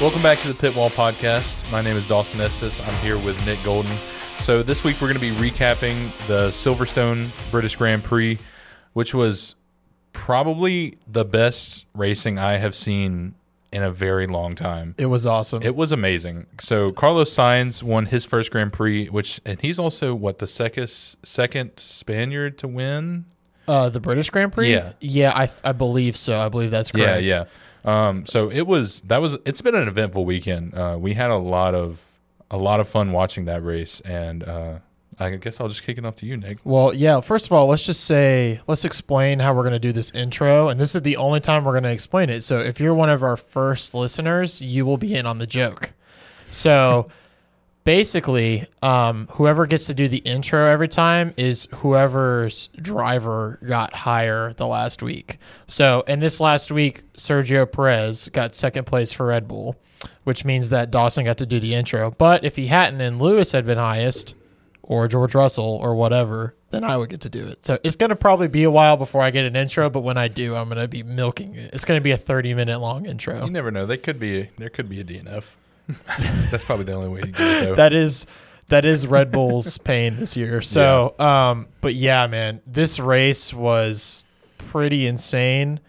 Welcome back to the Pit Wall Podcast. My name is Dawson Estes. I'm here with Nick Golden. So this week we're going to be recapping the Silverstone British Grand Prix, which was probably the best racing I have seen in a very long time. It was awesome. It was amazing. So Carlos Sainz won his first Grand Prix, which and he's also what the second second Spaniard to win. uh, the British Grand Prix. Yeah. yeah, I I believe so. I believe that's correct. Yeah, yeah. Um, so it was that was it's been an eventful weekend. Uh, we had a lot of a lot of fun watching that race, and uh, I guess I'll just kick it off to you, Nick. Well, yeah. First of all, let's just say let's explain how we're going to do this intro, and this is the only time we're going to explain it. So if you're one of our first listeners, you will be in on the joke. So. Basically, um, whoever gets to do the intro every time is whoever's driver got higher the last week. So, in this last week, Sergio Perez got second place for Red Bull, which means that Dawson got to do the intro. But if he hadn't and Lewis had been highest, or George Russell or whatever, then I would get to do it. So it's going to probably be a while before I get an intro, but when I do, I'm going to be milking it. It's going to be a 30 minute long intro. You never know. They could be there could be a DNF. That's probably the only way to get it though. that is that is Red Bull's pain this year. So, um, but yeah, man, this race was pretty insane.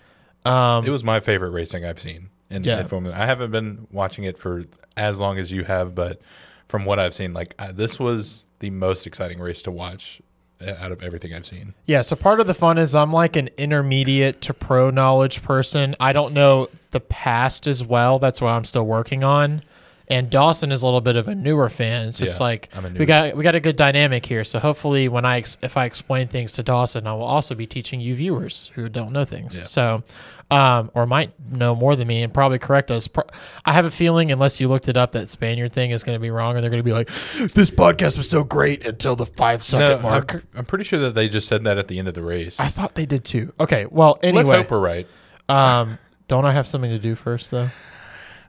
Um, it was my favorite racing I've seen in, Yeah. in Formula. I haven't been watching it for as long as you have, but from what I've seen, like uh, this was the most exciting race to watch uh, out of everything I've seen. Yeah, so part of the fun is I'm like an intermediate to pro knowledge person. I don't know the past as well. That's what I'm still working on. And Dawson is a little bit of a newer fan. So it's Yeah, like we got we got a good dynamic here. So hopefully when I ex- if I explain things to Dawson, I will also be teaching you viewers who don't know things. Yeah. So um, or might know more than me and probably correct us. Pro- I have a feeling, unless you looked it up, that Spaniard thing is going to be wrong, and they're going to be like, "This podcast was so great until the five second No, mark." I'm, I'm pretty sure that they just said that at the end of the race. I thought they did too. Okay, well, anyway, Let's hope we're right. um, don't I have something to do first though?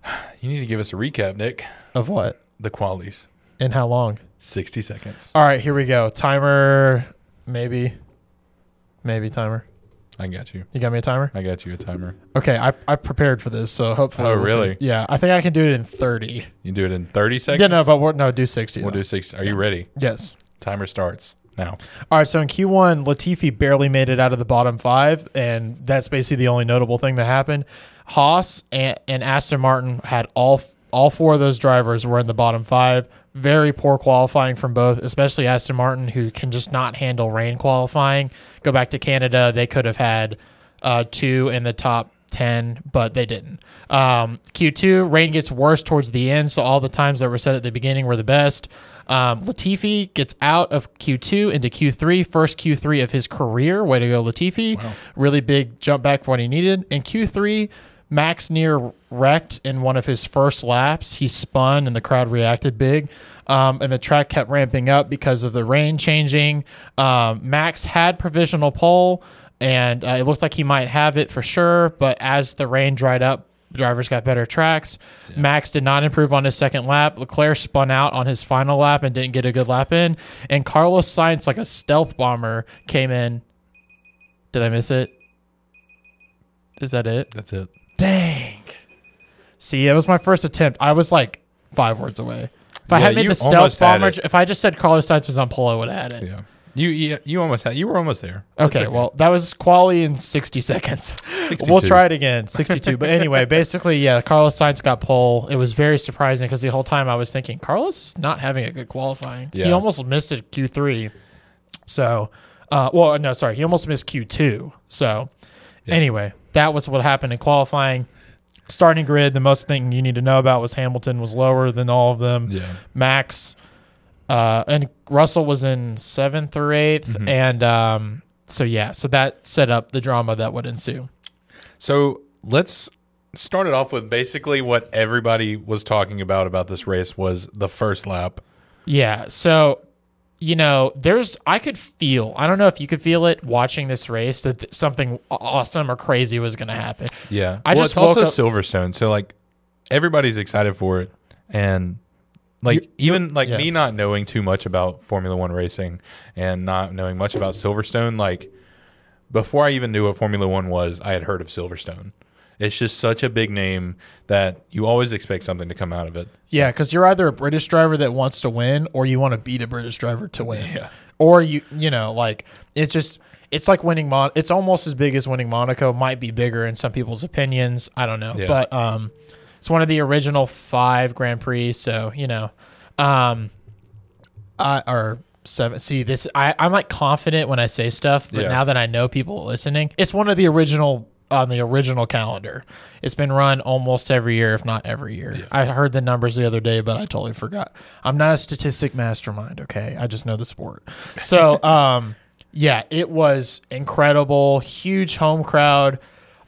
You need to give us a recap, Nick. Of what The qualies. and how long? 60 seconds. All right, here we go. Timer, maybe, maybe timer. I got you. You got me a timer? I got you a timer. Okay, I, I prepared for this, so hopefully. Oh, we'll see. really? Yeah, I think I can do it in thirty. You do it in 30 seconds? Yeah, no, but we're, no, do sixty. we'll though. do 60. Are you ready? yes. Timer starts now. All right, so in Q1, Latifi barely made it out of the bottom five, and that's basically the only notable thing that happened. Haas and, and Aston Martin had all all four of those drivers were in the bottom five. Very poor qualifying from both, especially Aston Martin, who can just not handle rain qualifying. Go back to Canada, they could have had uh, two in the top 10, but they didn't. Um, Q2, rain gets worse towards the end, so all the times that were said at the beginning were the best. Um, Latifi gets out of Q2 into Q3, first Q3 of his career. Way to go, Latifi. Really big jump back for what he needed. In Q3, Max near wrecked in one of his first laps. He spun and the crowd reacted big. Um, and the track kept ramping up because of the rain changing. Um, Max had provisional pole and uh, it looked like he might have it for sure. But as the rain dried up, drivers got better tracks. Max did not improve on his second lap. Leclerc spun out on his final lap and didn't get a good lap in. And Carlos Sainz, like a stealth bomber, came in. Did I miss it? Is that it? That's it. Dang. See, it was my first attempt. I was like five words away. If I Yeah, had made you the stealth almost had bomber, it. if I just said Carlos Sainz was on pole, I would have had it. Yeah. You, you you almost had you were almost there. Okay, well, that was quality in 60 seconds. 62. We'll try it again, 62. but anyway, basically, yeah, Carlos Sainz got pole. It was very surprising because the whole time I was thinking Carlos is not having a good qualifying. He Yeah. almost missed it Q3. So, uh, well, no, sorry, he almost missed Q2. So, anyway, that was what happened in qualifying. Starting grid, the most thing you need to know about was Hamilton was lower than all of them. yeah. Max uh, and Russell was in seventh or 8th Mhm. and um, so yeah, so that set up the drama that would ensue. So let's start it off with basically what everybody was talking about about this race was the first lap. Yeah, so you know, there's I could feel. I don't know if you could feel it watching this race that th- something awesome or crazy was going to happen. Yeah. I well, just it's also up- Silverstone, so like everybody's excited for it, and like You- even like yeah. me not knowing too much about Formula One racing and not knowing much about Silverstone, like before I even knew what Formula One was, I had heard of Silverstone, It's just such a big name that you always expect something to come out of it. Yeah, because you're either a British driver that wants to win, or you want to beat a British driver to win. Yeah. Or you, you know, like it's just it's like winning Mon. It's almost as big as winning Monaco. Might be bigger in some people's opinions. I don't know, Yeah. but um, it's one of the original five Grand Prix. So you know, um, I or seven. See this, I I'm like confident when I say stuff, but Yeah. now that I know people listening, it's one of the original on the original calendar. It's been run almost every year, if not every year. I heard the numbers the other day, but I totally forgot. I'm not a statistic mastermind. Okay, I just know the sport. So um, yeah, it was incredible. Huge home crowd.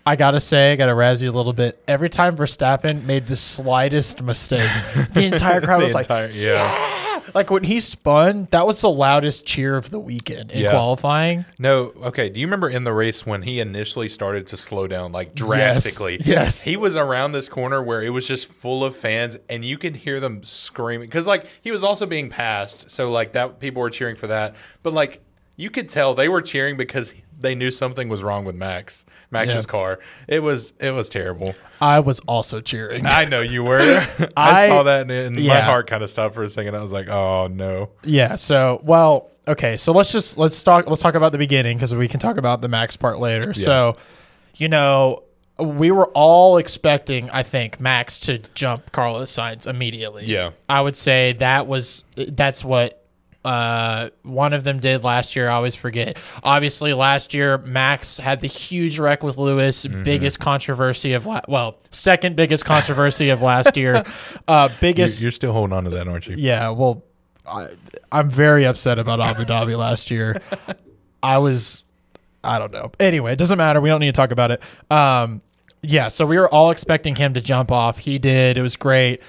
I gotta say, I gotta razz you a little bit. Every time Verstappen made the slightest mistake, the entire crowd The was like, entire- yeah. Like when he spun, that was the loudest cheer of the weekend in Yeah. qualifying. No, okay. Do you remember in the race when he initially started to slow down like drastically? yes. He was around this corner where it was just full of fans and you could hear them screaming cuz like he was also being passed, so like that people were cheering for that. But like you could tell they were cheering because they knew something was wrong with Max. Max's Yeah. car. It was it was terrible. I was also cheering. I know you were. I, I- saw that and, and my heart kind of stopped for a second. I was like, "Oh no." Yeah. So, well, okay. So let's just let's talk. Let's talk about the beginning because we can talk about the Max part later. So, you know, we were all expecting, I think, Max to jump Carlos Sainz immediately. Yeah. I would say that was that's what uh, one of them did last year. I always forget. Obviously, last year Max had the huge wreck with Lewis, Mm-hmm. biggest controversy of la- well, second biggest controversy of last year, uh, You're, biggest you're still holding on to that, aren't you? yeah, well, I, I'm very upset about Abu Dhabi last year. I was, I don't know. Anyway, it doesn't matter. We don't need to talk about it. Um, yeah, so we were all expecting him to jump off. He did. It was great.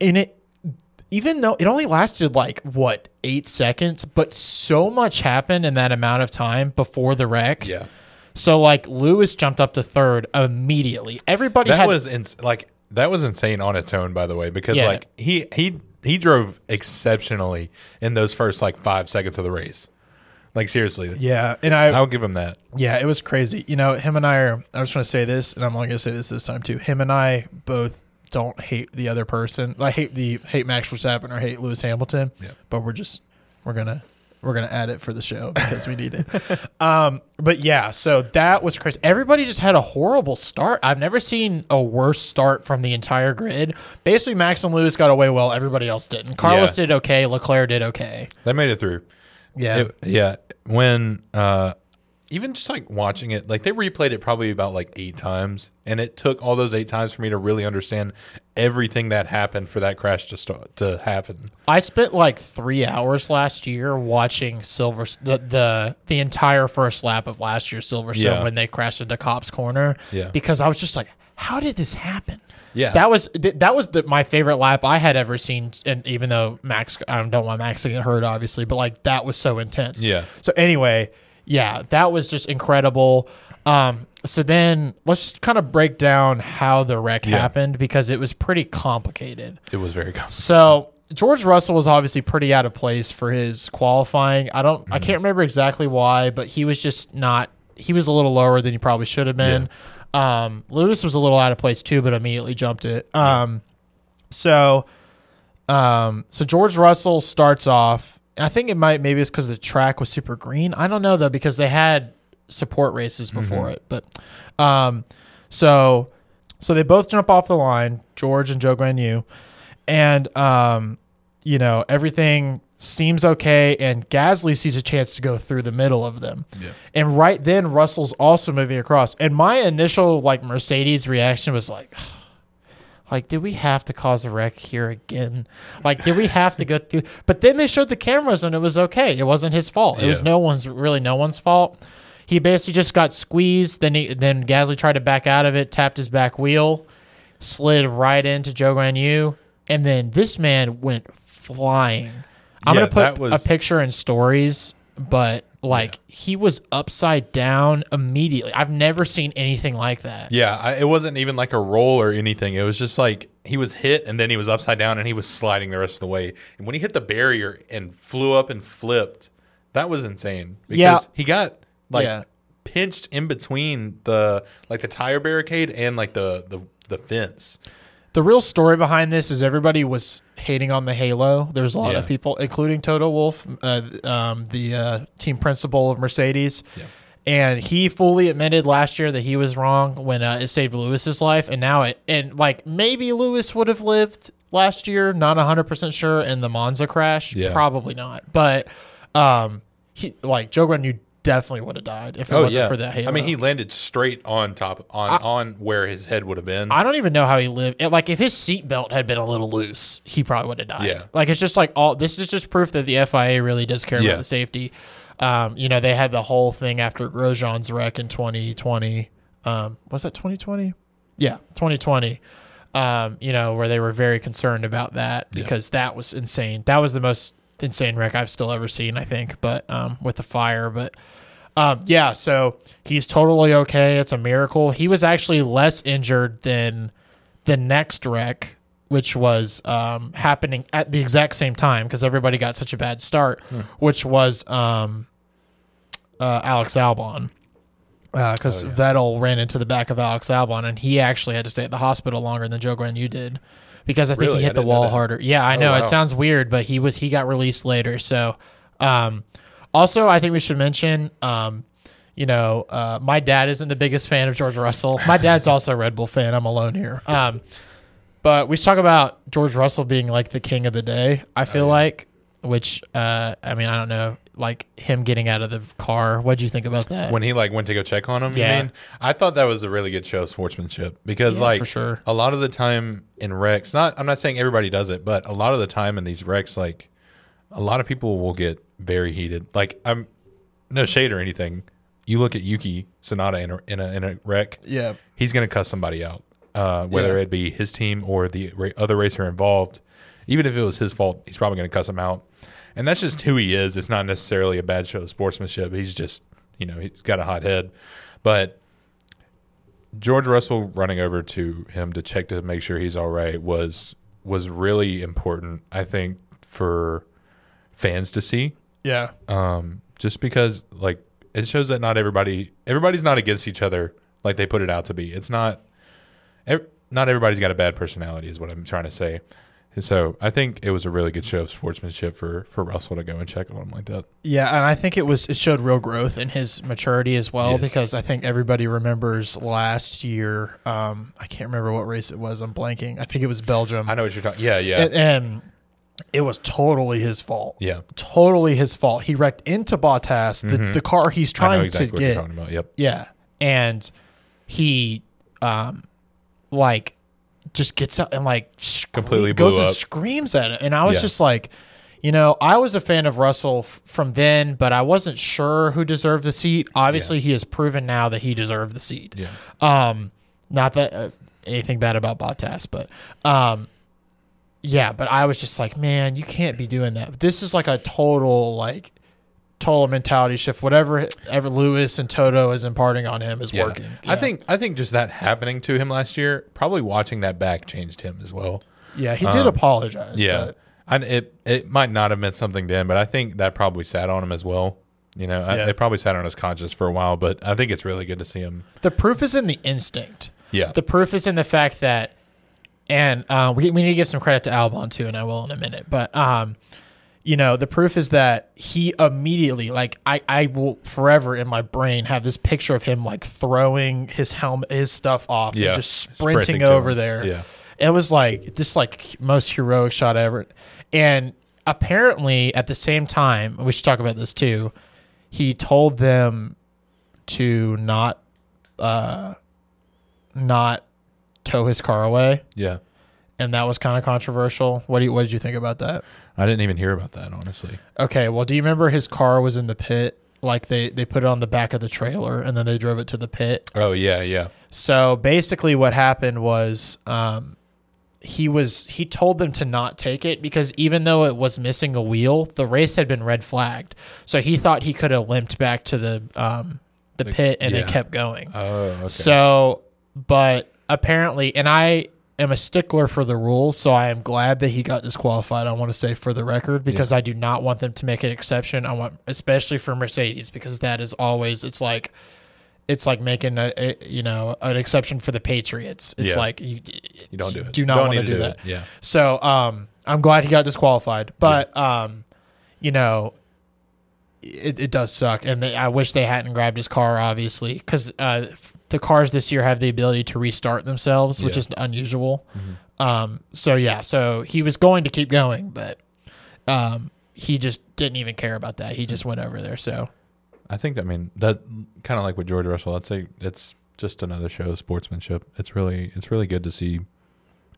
And it, even though it only lasted like what eight seconds, but so much happened in that amount of time before the wreck. Yeah. So like Lewis jumped up to third immediately. Everybody That had was ins- like that was insane on its own, by the way, because Yeah. like he he he drove exceptionally in those first like five seconds of the race. Like seriously, yeah, and I I'll give him that. Yeah, it was crazy. You know, him and I are. I was going to say this, and I'm only going to say this this time too. Him and I both don't hate the other person. I hate the hate Max Verstappen or hate Lewis Hamilton. Yeah. But we're just we're gonna we're gonna add it for the show because we need it. um, but yeah, so that was crazy. Everybody just had a horrible start. I've never seen a worse start from the entire grid. Basically, Max and Lewis got away well. Everybody else didn't. Carlos Yeah. did okay. Leclerc did okay. They made it through. Yeah. It- yeah. When uh even just like watching it, like they replayed it probably about like eight times, and it took all those eight times for me to really understand everything that happened for that crash to start to happen. I spent like three hours last year watching Silver the the, the entire first lap of last year's Silverstone Yeah. when they crashed into Copse Corner. Yeah. because I was just like, how did this happen? Yeah. that was that was the, my favorite lap I had ever seen. And even though Max, I don't want Max to get hurt, obviously, but like that was so intense. Yeah. So anyway, yeah, that was just incredible. Um, so then let's just kind of break down how the wreck Yeah. happened because it was pretty complicated. It was very complex. So George Russell was obviously pretty out of place for his qualifying. I don't, Mm-hmm. I can't remember exactly why, but he was just not. He was a little lower than he probably should have been. Um, Lewis was a little out of place too, but immediately jumped it. Um, so, um, so George Russell starts off. I think it might maybe it's because the track was super green. I don't know though because they had support races before it, but um, so so they both jump off the line, George and Joe Guan Yu, and um, you know everything seems okay, and Gasly sees a chance to go through the middle of them, Yeah. and right then Russell's also moving across, and my initial like Mercedes reaction was like. Like, did we have to cause a wreck here again? Like, did we have to go through? But then they showed the cameras and it was okay. It wasn't his fault. It was no one's really no one's fault. He basically just got squeezed. Then he then Gasly tried to back out of it, tapped his back wheel, slid right into Joe Guan Yu, and then this man went flying. I'm Yeah, gonna put was- a picture in stories, but like he was upside down immediately. I've never seen anything like that. Yeah, I, it wasn't even like a roll or anything. It was just like he was hit and then he was upside down and he was sliding the rest of the way. And when he hit the barrier and flew up and flipped, that was insane. Because Yeah. he got like Yeah. pinched in between the like the tire barricade and like the the, the fence. The real story behind this is everybody was hating on the Halo. There's a lot Yeah. of people, including Toto Wolff, uh, um, the uh, team principal of Mercedes. Yeah. And he fully admitted last year that he was wrong when uh, it saved Lewis's life. And now it, and like maybe Lewis would have lived last year, not 100% sure, in the Monza crash. Yeah. Probably not. But um, he, like Joe Guan, you definitely would have died if it wasn't for that Halo. Oh, I mean, he landed straight on top on on where his head would have been. I don't even know how he lived. It- like if his seatbelt had been a little loose, he probably would have died. Yeah. Like it's just like all this is just proof that the FIA really does care Yeah. about the safety. Um, you know, they had the whole thing after Grosjean's wreck in 2020. Um, was that 2020? Yeah, 2020. Um, you know, where they were very concerned about that because that was insane. That was the most insane wreck I've still ever seen, I think, but um, with the fire. But um, yeah, so he's totally okay. It's a miracle. He was actually less injured than the next wreck, which was um, happening at the exact same time because everybody got such a bad start, which was um, uh, Alex Albon. Because Vettel ran into the back of Alex Albon, and he actually had to stay at the hospital longer than Joe Guan you did, because I think Really? he hit the wall harder. Yeah, I Oh, know it sounds weird, but he was he got released later. So, um, also I think we should mention, um, you know, uh, my dad isn't the biggest fan of George Russell. My dad's also a Red Bull fan. I'm alone here. Um, but we should talk about George Russell being like the king of the day. I feel yeah. like, which uh, I mean, I don't know, like him getting out of the car. What'd you think about that? when he like went to go check on him. Yeah. You mean? I thought that was a really good show of sportsmanship because Yeah, like for sure. a lot of the time in wrecks, not I'm not saying everybody does it, but a lot of the time in these wrecks, like a lot of people will get very heated. Like I'm no shade or anything. You look at Yuki Tsunoda in a in a, in a wreck, yeah, he's to cuss somebody out, uh, whether Yeah. it be his team or the ra- other racer involved. Even if it was his fault, he's probably to cuss him out. And that's just who he is. It's not necessarily a bad show of sportsmanship. He's just, you know, he's got a hot head. But George Russell running over to him to check to make sure he's all right was was really important, I think, for fans to see yeah, um, just because like it shows that not everybody everybody's not against each other like they put it out to be. It's not ev- not everybody's got a bad personality is what I'm trying to say. And so I think it was a really good show of sportsmanship for for Russell to go and check on him like that. yeah. And I think it was it showed real growth in his maturity as well Yes. because I think everybody remembers last year. Um, I can't remember what race it was. I'm blanking. I think it was Belgium. I know what you're talking. Yeah, yeah, and, and it was totally his fault. yeah. Totally his fault. He wrecked into Bottas, the, the car he's Mm-hmm. I know trying exactly to what you're get. talking about. Yep. Yeah. And he um like just gets up and like scre- Completely goes blew and screams at it. And I was Yeah. just like, you know, I was a fan of Russell f- from then, but I wasn't sure who deserved the seat. Obviously, he has proven now that he deserved the seat. Yeah. Um, not that uh, anything bad about Bottas, but um, yeah. But I was just like, man, you can't be doing that. This is like a total like total mentality shift. Whatever ever Lewis and Toto is imparting on him is Yeah. working. I think I think just that happening to him last year, probably watching that back changed him as well. Yeah, he did apologize. Um, Yeah, it it might not have meant something then, but I think that probably sat on him as well. You know, I, it probably sat on his conscience for a while, but I think it's really good to see him. the proof is in the instinct. Yeah, The proof is in the fact that, and uh, we, we need to give some credit to Albon too, and I will in a minute. But um, you know, the proof is that he immediately, like, I I will forever in my brain have this picture of him like throwing his helmet, his stuff off, Yeah. and just sprinting, Sprinting over there. Yeah. it was like just like most heroic shot ever. And apparently, at the same time, we should talk about this too. He told them to not uh not tow his car away yeah. and that was kind of controversial what do you, what did you think about that I didn't even hear about that honestly. okay well do you remember his car was in the pit like they they put it on the back of the trailer and then they drove it to the pit Oh yeah, yeah, so basically what happened was um he was he told them to not take it because even though it was missing a wheel the race had been red flagged so he thought he could have limped back to the um the pit and yeah. then kept going Oh, okay. So, but apparently, and I am a stickler for the rules, so I am glad that he got disqualified. I want to say for the record because I do not want them to make an exception. I want, especially for Mercedes, because that is always it's like it's like making a, a you know an exception for the Patriots. It's Yeah. like you, You don't do it. Do not want to do, that. it. Yeah. So um, I'm glad he got disqualified, but um, you know, it, it does suck, and they, I wish they hadn't grabbed his car, obviously, because uh, the cars this year have the ability to restart themselves, which Yeah. is unusual. Um, so yeah, so he was going to keep going, but um, he just didn't even care about that. He just went over there. So I think I mean that kind of like with George Russell. I'd say it's just another show of sportsmanship. It's really it's really good to see.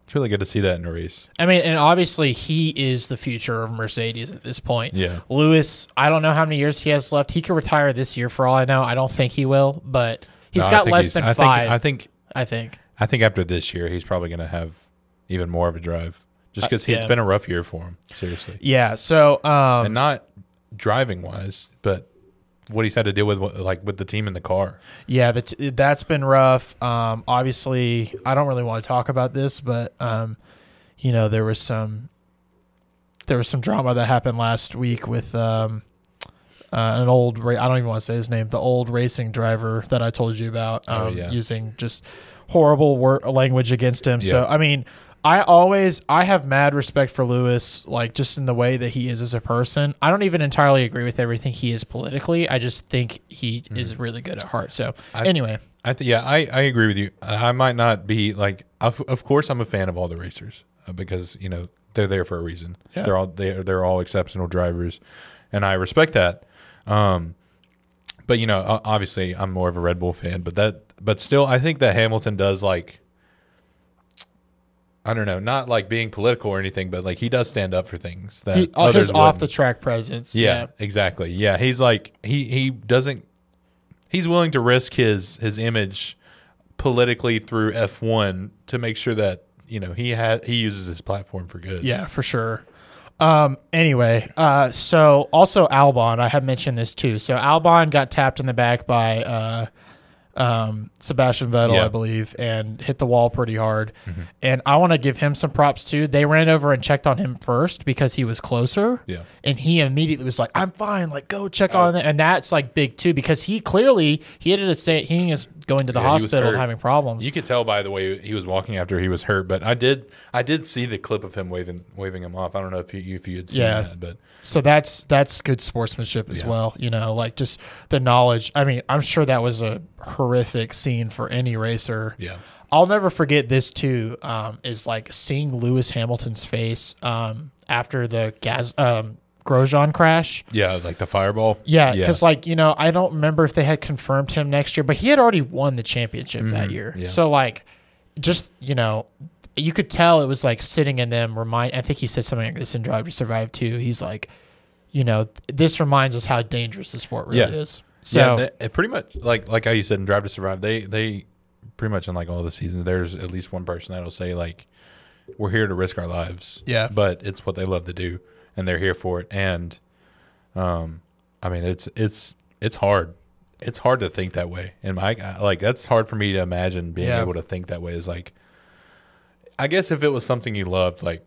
It's really good to see that in a race. I mean, and obviously he is the future of Mercedes at this point. Yeah. Lewis, I don't know how many years he has left. He could retire this year for all I know. I don't think he will, but he's No, got less than I five. Think, I think I think. I think after this year, he's probably going to have even more of a drive, just because Uh, it's yeah. been a rough year for him. Seriously, Yeah. So, um, and not driving wise, but what he's had to deal with, like with the team in the car. yeah, that that's been rough. Um, obviously, I don't really want to talk about this, but um, you know, there was some there was some drama that happened last week with um, uh, an old. Ra- I don't even want to say his name. The old racing driver that I told you about. Um, Oh, yeah. using just horrible word language against him. So, I mean. I always I have mad respect for Lewis, like just in the way that he is as a person. I don't even entirely agree with everything he is politically. I just think he is really good at heart. So. I- anyway, I th- yeah, I, I agree with you. I I might not be like, of, of course, I'm a fan of all the racers uh, because you know they're there for a reason. Yeah. They're all they they're all exceptional drivers, and I respect that. Um, but you know, obviously, I'm more of a Red Bull fan. But that, but still, I think that Hamilton does like, I don't know, not like being political or anything, but like he does stand up for things that he, uh, others his off the track presence. Yeah, exactly. Yeah, he's like he he doesn't he's willing to risk his his image politically through F1 to make sure that, you know, he has he uses his platform for good. Yeah, for sure. Um, anyway, uh, so also Albon, I have mentioned this too. So Albon got tapped in the back by uh, um, Sebastian Vettel, Yeah. I believe, and hit the wall pretty hard. Mm-hmm. And I want to give him some props too. They ran over and checked on him first because he was closer. Yeah. And he immediately was like, "I'm fine. Like, go check Oh. on it." And that's like big too because he clearly he ended up stay. He is going to the Yeah, hospital and having problems. You could tell by the way he was walking after he was hurt, but I did I did see the clip of him waving waving him off. I don't know if you if you had seen Yeah. that, but So that's that's good sportsmanship as Yeah. well. You know, like just the knowledge. I mean, I'm sure that was a horrific scene for any racer. yeah. I'll never forget this too. Um, is like seeing Lewis Hamilton's face um, after the gas um, Grosjean crash. Yeah, like the fireball. Yeah, because like you know, I don't remember if they had confirmed him next year, but he had already won the championship that year. Mm-hmm. yeah. So like, just you know, you could tell it was like sitting in them. Remind, I think he said something like this in Drive to Survive too. He's like, you know, this reminds us how dangerous the sport really Yeah. is. So yeah, they- it pretty much like like how you said in Drive to Survive, they they pretty much in like all the seasons, there's at least one person that'll say like, "We're here to risk our lives." Yeah. but it's what they love to do, and they're here for it. And, um, I mean, it's it's it's hard. It's hard to think that way, and my like that's hard for me to imagine being Yeah. able to think that way. Is like, I guess if it was something you loved, like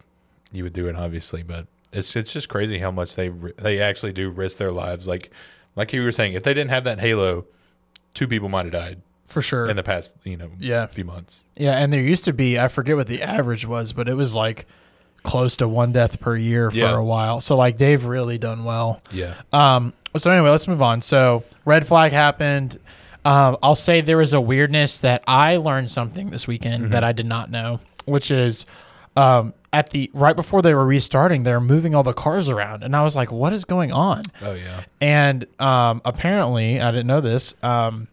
you would do it, obviously, but. It's, it's just crazy how much they they actually do risk their lives. Like like you were saying, if they didn't have that halo, two people might have died for sure, in the past, you know, Yeah. few months. yeah. And there used to be, I forget what the average was, but it was like close to one death per year for Yeah. a while. So like they've really done well. Yeah. Um, so anyway, let's move on. So red flag happened. Um, I'll say there was a weirdness that I learned something this weekend that I did not know, which is um, at the right before they were restarting, they're moving all the cars around, and I was like, "What is going on?" Oh yeah. And um, apparently, I didn't know this. Um,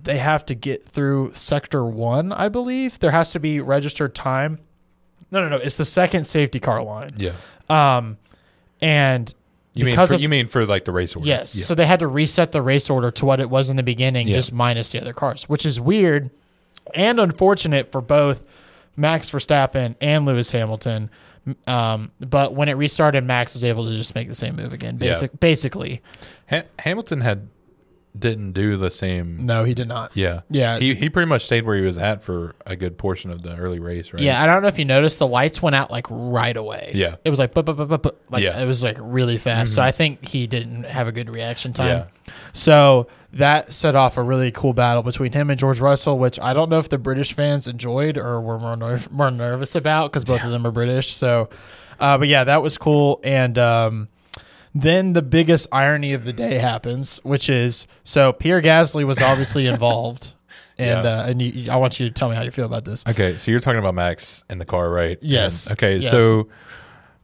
they have to get through sector one, I believe. There has to be registered time. No, no, no. It's the second safety car line. Yeah. Um, and You mean for, of you mean for like the race order? Yes. Yeah. So they had to reset the race order to what it was in the beginning, Yeah. just minus the other cars, which is weird and unfortunate for both Max Verstappen and Lewis Hamilton. Um, but when it restarted, Max was able to just make the same move again. Yeah. Basic, basically, Ha- Hamilton had didn't do the same. No, he did not. Yeah, Yeah. He he pretty much stayed where he was at for a good portion of the early race, right? Yeah, I don't know if you noticed the lights went out like right away. Yeah. It was like but but but but, but like Yeah. it was like really fast. So I think he didn't have a good reaction time. Yeah. So that set off a really cool battle between him and George Russell, which I don't know if the British fans enjoyed or were more ner- more nervous about because both of them are British. So, uh, but yeah, that was cool. And um, then the biggest irony of the day happens, which is so Pierre Gasly was obviously involved. And Yeah. uh, and you, I want you to tell me how you feel about this. Okay, so you're talking about Max in the car, right? Yes. And- okay, Yes. so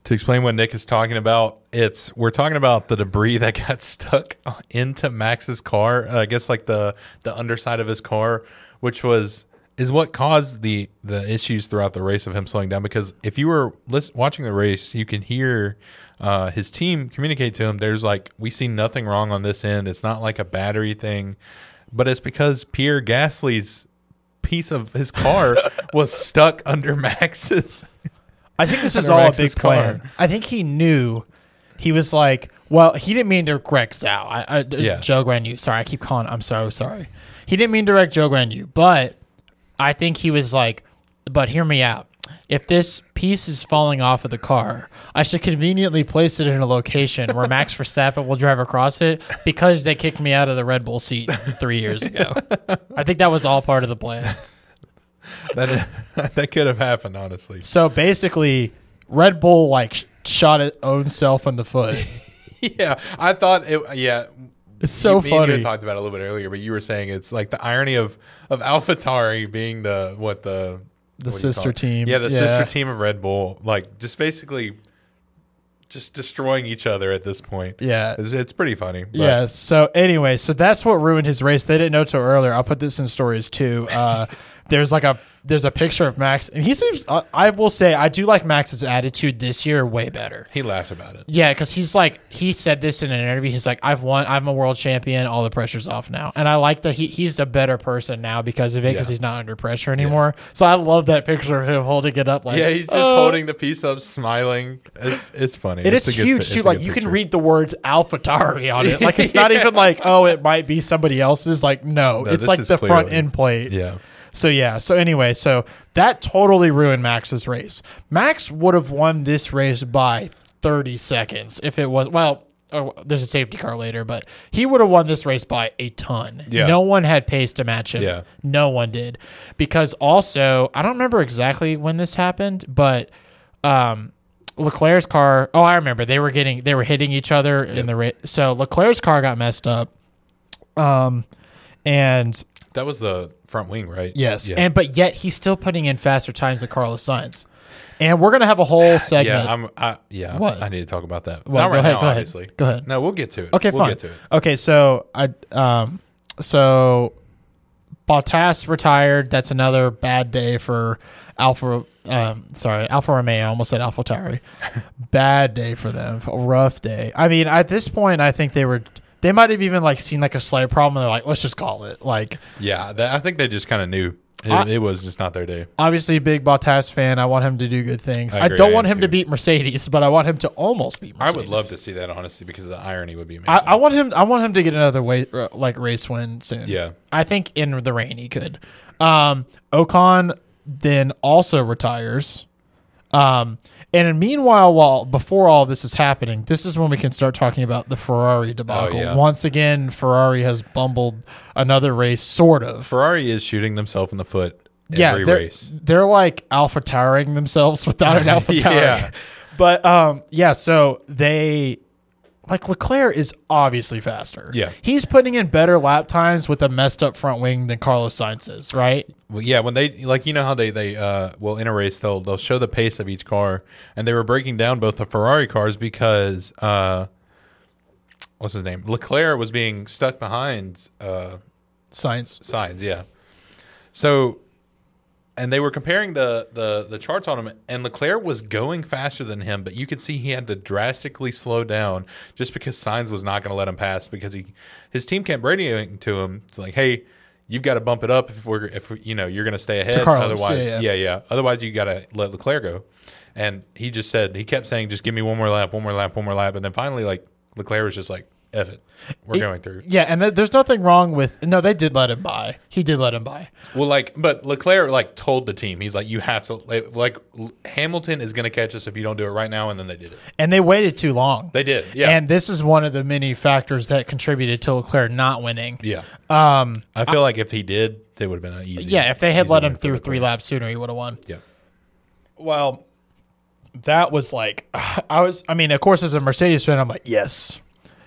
to explain what Nick is talking about, it's we're talking about the debris that got stuck into Max's car. uh, I guess like the the underside of his car, which was is what caused the the issues throughout the race of him slowing down. Because if you were listen, watching the race, you can hear uh, his team communicate to him. There's like we see nothing wrong on this end. It's not like a battery thing, but it's because Pierre Gasly's piece of his car was stuck under Max's. I think this is Under all a Max's big plan. car. I think he knew. He was like, well, he didn't mean to correct Zhao. I, I, Yeah. Joe Guanyu. Sorry, I keep calling. I'm so sorry. He didn't mean to direct Joe Guanyu, but I think he was like, but hear me out. If this piece is falling off of the car, I should conveniently place it in a location where Max Verstappen will drive across it because they kicked me out of the Red Bull seat three years ago. I think that was all part of the plan. That that could have happened, honestly. So basically, Red Bull like shot its own self in the foot. Yeah, I thought it. Yeah, It's so you, me you funny. had talked about it a little bit earlier, but you were saying it's like the irony of of AlphaTauri being the what the The what do you call sister team. Yeah, the Yeah. sister team of Red Bull, like just basically just destroying each other at this point. Yeah. It's, it's pretty funny. but- Yes. So anyway, so that's what ruined his race. They didn't know till earlier. I'll put this in stories too. Uh, there's like a there's a picture of Max, and he seems. Uh, I will say I do like Max's attitude this year way better. He laughed about it. Yeah, because he's like he said this in an interview. He's like, "I've won. I'm a world champion. All the pressure's off now." And I like that he he's a better person now because of it. Because Yeah. he's not under pressure anymore. So I love that picture of him holding it up. Like, Yeah, he's just "Oh." holding the piece up, smiling. It's it's funny. It It's is a good huge pi- too. Like good you can read the words AlphaTauri on it. Like it's not even like oh, it might be somebody else's. Like no, No, it's like the front clearly- end plate. Yeah. So yeah. So anyway, so that totally ruined Max's race. Max would have won this race by 30 seconds if it was well. Oh, there's a safety car later, but he would have won this race by a ton. Yeah. No one had pace to match him. Yeah. No one did. Because also, I don't remember exactly when this happened, but um, Leclerc's car. Oh, I remember. They were getting they were hitting each other in the race. So Leclerc's car got messed up. Um, and That was the front wing, right? yes, Yeah. and but yet he's still putting in faster times than Carlos Sainz. And we're gonna have a whole segment. yeah, I'm. I, yeah, What? I need to talk about that. Well, Not go right ahead, now, go ahead. obviously. Go ahead. No, we'll get to it. Okay, we'll fine. get to it. Okay, so I um so Bottas retired. That's another bad day for Alpha um sorry, Alfa Romeo, I almost said Alpha Tauri. bad day for them. A rough day. I mean, at this point I think they were they might have even like seen like a slight problem and they're like, let's just call it. Like Yeah, that, I think they just kind of knew it, I- it was just not their day. obviously big Bottas fan. I want him to do good things. I I, don't want him to beat Mercedes, but I want him to almost beat Mercedes. I would love to see that honestly because the irony would be amazing. I, I want him. I want him to get another way, uh, like race win soon. Yeah. I think in the rain he could. Um, Ocon then also retires. Um, and meanwhile, while before all this is happening, this is when we can start talking about the Ferrari debacle. Oh, yeah. Once again, Ferrari has bumbled another race, sort of. Ferrari is shooting themselves in the foot yeah, they're, race. they're like alpha towering themselves without an alpha tower. Yeah. But um, yeah, so they like Leclerc is obviously faster. Yeah. he's putting in better lap times with a messed up front wing than Carlos Sainz is, right? Well, yeah, when they like you know how they they uh well in a race they'll they'll show the pace of each car and they were breaking down both the Ferrari cars because uh what's his name Leclerc was being stuck behind uh Sainz. sides, yeah. So and they were comparing the the the charts on him and Leclerc was going faster than him, but you could see he had to drastically slow down just because Sainz was not going to let him pass because he his team kept radioing to him it's like, "Hey, you've got to bump it up if we're if you know, you're going to stay ahead Carlos, otherwise yeah, yeah, yeah. yeah, Otherwise you got to let Leclerc go." And he just said he kept saying, "Just give me one more lap, one more lap, one more lap." And then finally like Leclerc was just like, F it, we're going through. Yeah, and th- there's nothing wrong with. No, they did let him by. He did let him by. Well, like, but Leclerc like told the team, he's like, you have to like, Hamilton is going to catch us if you don't do it right now, and then they did it. And they waited too long. They did, yeah, And this is one of the many factors that contributed to Leclerc not winning. yeah. Um, I feel like if he did, they would have been an easy. Yeah, if they had let him through three laps sooner, he would have won. Yeah, Well, that was like, I was, I mean, of course, as a Mercedes fan, I'm like, yes,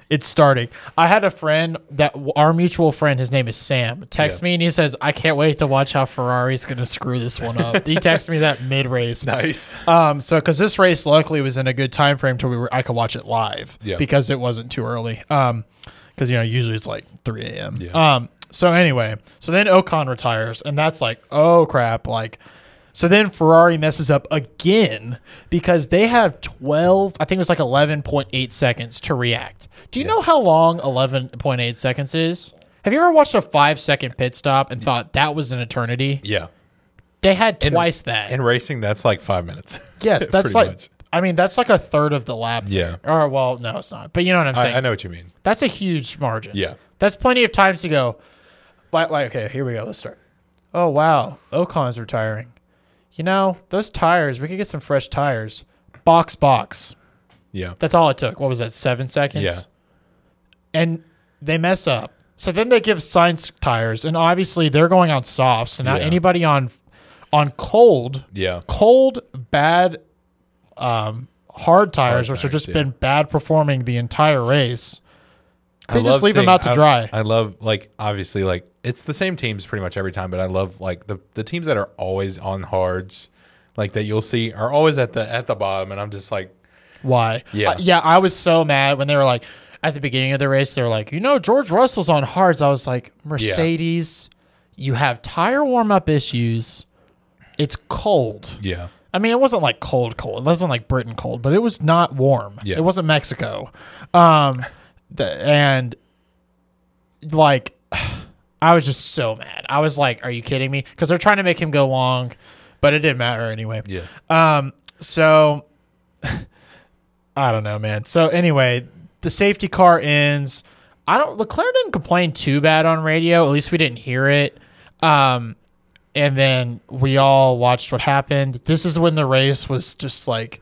it's starting. I had a friend that our mutual friend, his name is Sam, text Yeah. me and he says, I can't wait to watch how Ferrari's going to screw this one up. he texted me that mid race. nice. Um, so because this race luckily was in a good time frame to we were I could watch it live Yeah. because it wasn't too early. Um, because you know usually it's like 3 a.m. Yeah. Um, so anyway, so then Ocon retires, and that's like oh crap, like. So then Ferrari messes up again because they have 12, I think it was like 11.8 seconds to react. Do you know how long 11.8 seconds is? Have you ever watched a five second pit stop and thought that was an eternity? Yeah, They had twice that. in racing, that's like five minutes. Yes, that's like. much. I mean, that's like a third of the lap. Yeah. Or well, no, it's not. But you know what I'm saying. I, I know what you mean. That's a huge margin. Yeah. That's plenty of times to go. Like, like, okay, here we go. Let's start. Oh wow, Ocon's retiring. You know those tires. We could get some fresh tires. Box, box. Yeah, That's all it took. What was that? Seven seconds. Yeah. And they mess up. So then they give Sainz tires, and obviously they're going on soft. So now Yeah. anybody on on cold yeah, cold, bad, um, hard tires, Hard which have just yeah. been bad performing the entire race. They I just leave them out to dry. I love like obviously like it's the same teams pretty much every time, but I love like the the teams that are always on hards, like that you'll see are always at the at the bottom, and I'm just like, Why? Yeah. Uh, yeah. I was so mad when they were like at the beginning of the race. They were like, you know, George Russell's on hards. I was like, Mercedes, you have tire warm up issues. It's cold. yeah, I mean, it wasn't like cold, cold. It wasn't like Britain cold, but it was not warm. Yeah. It wasn't Mexico. Um, the, and like, I was just so mad. I was like, "Are you kidding me?" Because they're trying to make him go long, but it didn't matter anyway. yeah, Um, so I don't know, man. So anyway, the safety car ends. I don't. Leclerc didn't complain too bad on radio. At least we didn't hear it. Um, and then we all watched what happened. This is when the race was just like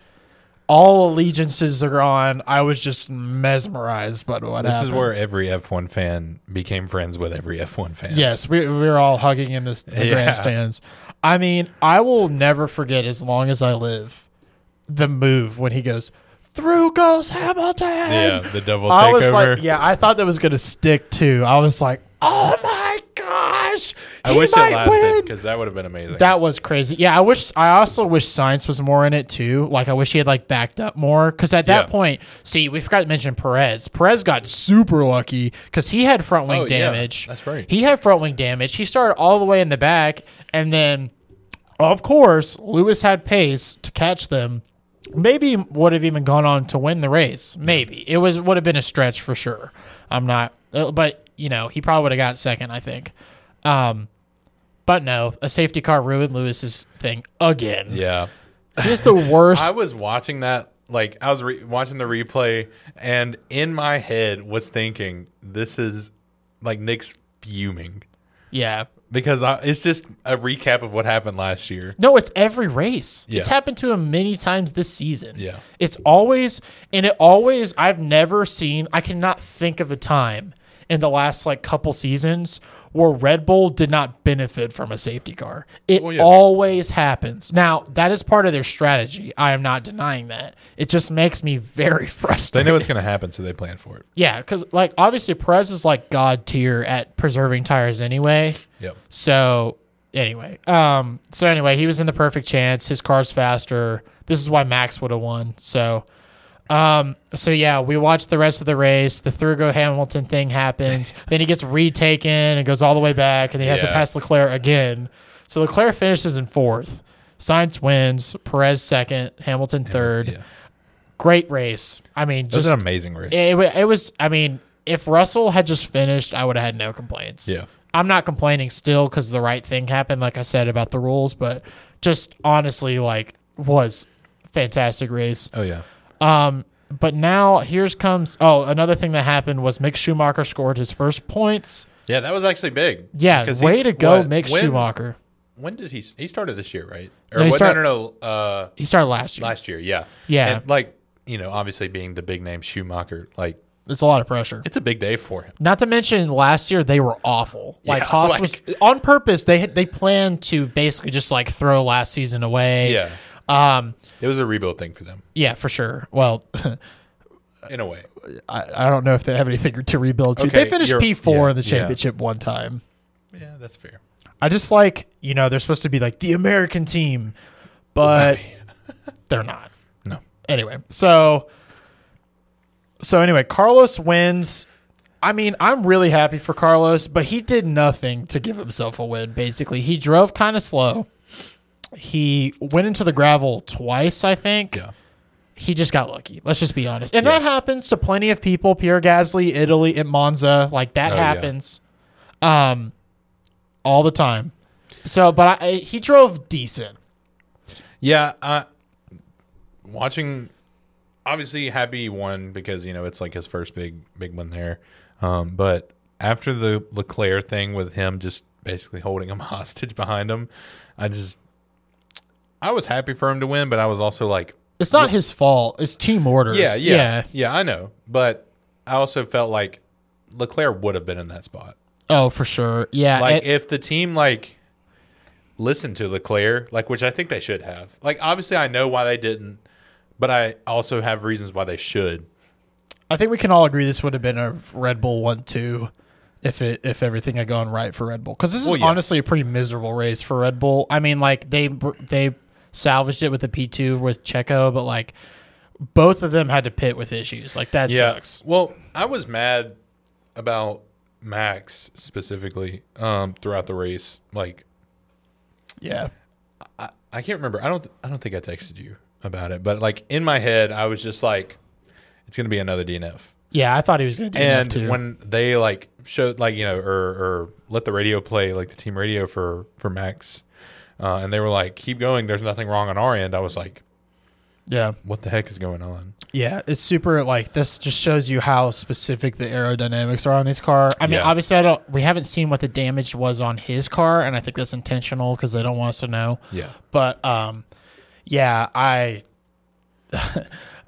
all allegiances are gone. I was just mesmerized by what this happened. is where every F1 fan became friends with every F1 fan. Yes, we, we were all hugging in this, the Yeah. grandstands. I mean, I will never forget as long as I live the move when he goes, through goes Hamilton. yeah, the double I was takeover. like, yeah, I thought that was going to stick too. I was like, oh my gosh. I he wish it lasted because that would have been amazing. That was crazy. Yeah, I wish. I also wish Sainz was more in it too. Like, I wish he had like backed up more. Because at that Yeah. point, see, we forgot to mention Perez. Perez got super lucky because he had front wing Oh, yeah, damage. that's right. He had front wing damage. He started all the way in the back, and then, of course, Lewis had pace to catch them. Maybe would have even gone on to win the race. Maybe it was would have been a stretch for sure. I'm not, uh, but you know, he probably would have got second. I think. Um, but no, a safety car ruined Lewis's thing again. yeah. He's the worst. I was watching that, like I was re- watching the replay, and in my head was thinking, "This is like Nick's fuming yeah. because I, it's just a recap of what happened last year." No, it's every race. It's happened to him many times this season. Yeah. It's always, and it always, I've never seen, I cannot think of a time in the last like couple seasons where Red Bull did not benefit from a safety car. It Well, yeah. always happens. Now, that is part of their strategy. I am not denying that. It just makes me very frustrated. They know it's going to happen, so they plan for it. yeah, because like obviously Perez is like god tier at preserving tires anyway. Yep. So anyway, um, so anyway, he was in the perfect chance. His car's faster. This is why Max would have won. So, um, so yeah, we watched the rest of the race. The Thurgo Hamilton thing happens. then he gets retaken and goes all the way back, and he has to pass Leclerc again. So Leclerc finishes in fourth. Sainz wins. Perez second. Hamilton third. Yeah. Great race. I mean, It just an amazing race. it, wa- it was. I mean, if Russell had just finished, I would have had no complaints. Yeah. I'm not complaining still because the right thing happened, like I said about the rules, but just honestly, like was fantastic race. oh yeah. Um, but now here's comes. Oh, another thing that happened was Mick Schumacher scored his first points. Yeah, that was actually big. Yeah, way to go, what, Mick when- Schumacher. When did he? He started this year, right? Or No, he what, start- no, no, no. Uh, He started last year. last year, yeah, Yeah. And, like you know, obviously being the big name Schumacher, like It's a lot of pressure. it's a big day for him. Not to mention last year they were awful. Like Yeah, Haas like- was on purpose. They had, they planned to basically just like throw last season away. Yeah, Um. it was a rebuild thing for them Yeah, for sure. Well, in a way. I, I don't know if they have anything to rebuild to. Okay, they finished P four yeah, in the yeah. championship one time. Yeah, that's fair. I just like you know they're supposed to be like the American team, but they're not. No. Anyway, so so anyway, Carlos wins. I mean, I'm really happy for Carlos, but he did nothing to give himself a win. Basically, he drove kind of slow. He went into the gravel twice, I think. Yeah. He just got lucky. Let's just be honest. And that happens to plenty of people. Pierre Gasly, Italy, at Monza, like that Oh, yeah. happens, um, all the time. So, but I, he drove decent. Yeah, uh, watching. Obviously, happy won because you know it's like his first big big one there. Um, but after the Leclerc thing with him just basically holding him hostage behind him, I just I was happy for him to win, but I was also like, It's not his fault. It's team orders. yeah, yeah, yeah, I know, but I also felt like Leclerc would have been in that spot. Oh, for sure. Yeah. Like and- if the team like listened to Leclerc, like which I think they should have. Like obviously I know why they didn't, but I also have reasons why they should. I think we can all agree this would have been a Red Bull one two if it if everything had gone right for Red Bull because this is Well, yeah. honestly a pretty miserable race for Red Bull. I mean, like they they salvaged it with the P two with Checo, but like both of them had to pit with issues. Like that sucks. Well, I was mad about Max specifically um, throughout the race. Like Yeah. I, I can't remember. I don't. I don't think I texted you about it, but like in my head, I was just like, it's gonna be another DNF. Yeah, I thought he was going to DNF and too. when they like showed like you know or or let the radio play like the team radio for for Max, uh, and they were like, keep going. There's nothing wrong on our end. I was like, yeah, what the heck is going on? yeah, it's super. Like this just shows you how specific the aerodynamics are on this car. I mean, Yeah. obviously, I don't. We haven't seen what the damage was on his car, and I think that's intentional because they don't want us to know. Yeah. But um, yeah, I,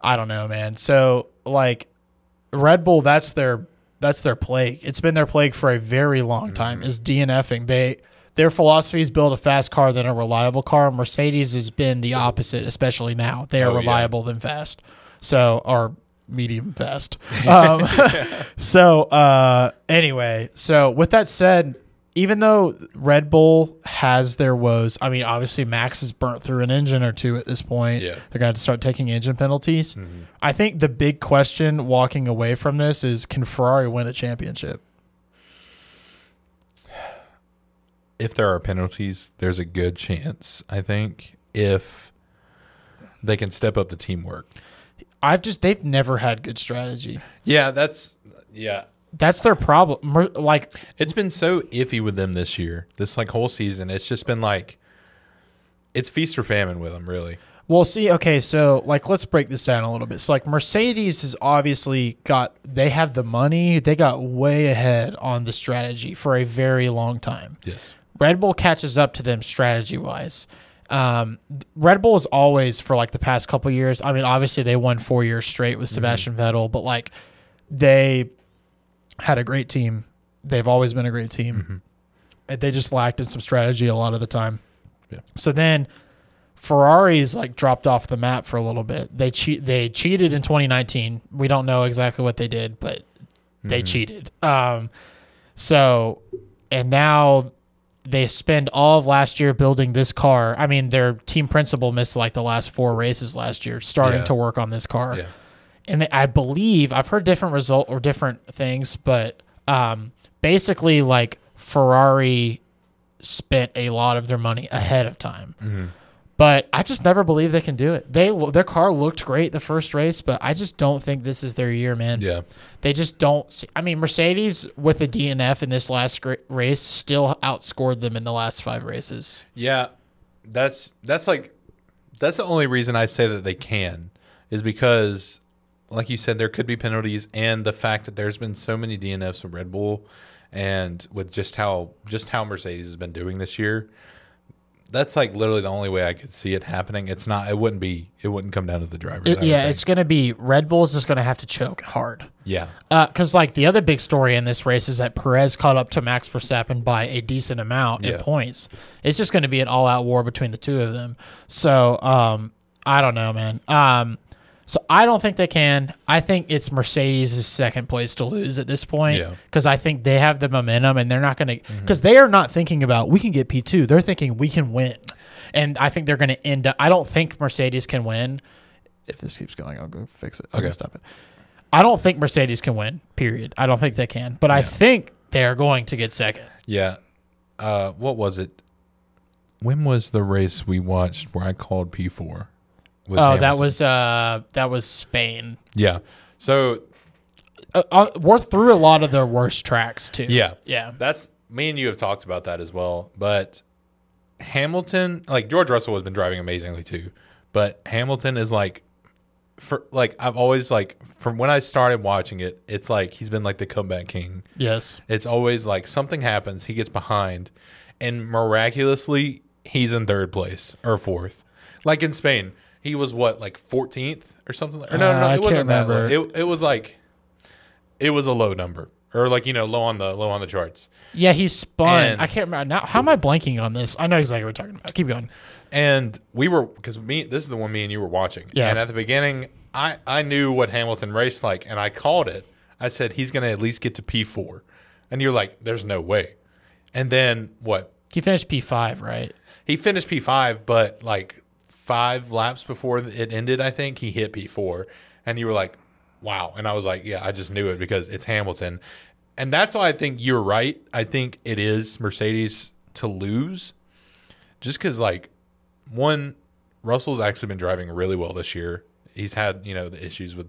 I don't know, man. So like, Red Bull, that's their that's their plague. It's been their plague for a very long time. Is DNFing. They their philosophy is build a fast car than a reliable car. Mercedes has been the opposite, especially now. They are Oh, yeah. reliable than fast. So or medium fast. Um, so uh, anyway, so with that said, even though Red Bull has their woes, I mean, obviously Max has burnt through an engine or two at this point. Yeah. They're going to to start taking engine penalties. I think the big question walking away from this is can Ferrari win a championship? If there are penalties, there's a good chance. I think if they can step up the teamwork. I've just, they've never had good strategy. Yeah, that's yeah. That's their problem. Like, It's been so iffy with them this year. This like whole season, it's just been like it's feast or famine with them, really. Well, see, okay, so like let's break this down a little bit. So like Mercedes has obviously got they have the money, they got way ahead on the strategy for a very long time. Yes. Red Bull catches up to them strategy wise. Um, Red Bull is always for like the past couple years. I mean, obviously they won four years straight with Sebastian Vettel, but like they had a great team. They've always been a great team. And They just lacked in some strategy a lot of the time. Yeah. So then Ferrari's like dropped off the map for a little bit. They cheat. They cheated in 2019. We don't know exactly what they did, but they cheated. Um, so and now they spend all of last year building this car. I mean, their team principal missed like the last four races last year, starting Yeah. to work on this car. Yeah. And they- I believe I've heard different result or different things, but um, basically, like Ferrari spent a lot of their money ahead of time. Mm-hmm. But I just never believe they can do it. They their car looked great the first race, but I just don't think this is their year, man. Yeah. They just don't. See, I mean, Mercedes with the DNF in this last race still outscored them in the last five races. Yeah. That's that's like that's the only reason I say that they can is because like you said, there could be penalties, and the fact that there's been so many DNFs with Red Bull, and with just how just how Mercedes has been doing this year, that's like literally the only way I could see it happening. It's not. It wouldn't be. It wouldn't come down to the drivers. I It- yeah, it's going to be Red Bull's just going to have to choke hard. yeah, Because like the other big story in this race is that Perez caught up to Max Verstappen by a decent amount in points. It's just going to be an all-out war between the two of them. So um, I don't know, man. Um, so I don't think they can. I think it's Mercedes' second place to lose at this point Yeah. because I think they have the momentum and they're not going to because they are not thinking about we can get P two. They're thinking we can win, and I think they're going to end up. I don't think Mercedes can win. If this keeps going, I'll go fix it. I'll Okay. stop it. I don't think Mercedes can win. Period. I don't think they can, but I think they are going to get second. yeah. Uh, what was it? When was the race we watched where I called P four? Oh, that was uh, that was Spain. yeah. So Uh, uh, we're through a lot of their worst tracks too. yeah, yeah, That's me and you have talked about that as well. But Hamilton, like George Russell has been driving amazingly too. But Hamilton is like for like I've always like from when I started watching it, it's like he's been like the comeback king. yes, It's always like something happens, he gets behind, and miraculously he's in third place or fourth. Like in Spain, he was what like 14th or something. Or no, no, Uh, no, I it wasn't that. Low. It it was like it was a low number or like you know low on the low on the charts. yeah. He spun. And- I can't remember now. How am I blanking on this? I know exactly what we're talking about. Keep going. And we were because me this is the one me and you were watching. Yeah. And at the beginning, I I knew what Hamilton raced like, and I called it. I said he's going to at least get to P four, and you're like, "There's no way." And then what? He finished P five, right? He finished P five, but like five laps before it ended, I think he hit P four, and you were like, "Wow!" And I was like, "Yeah, I just knew it because it's Hamilton." And that's why I think you're right. I think it is Mercedes to lose, just because like one, Russell's actually been driving really well this year. He's had you know the issues with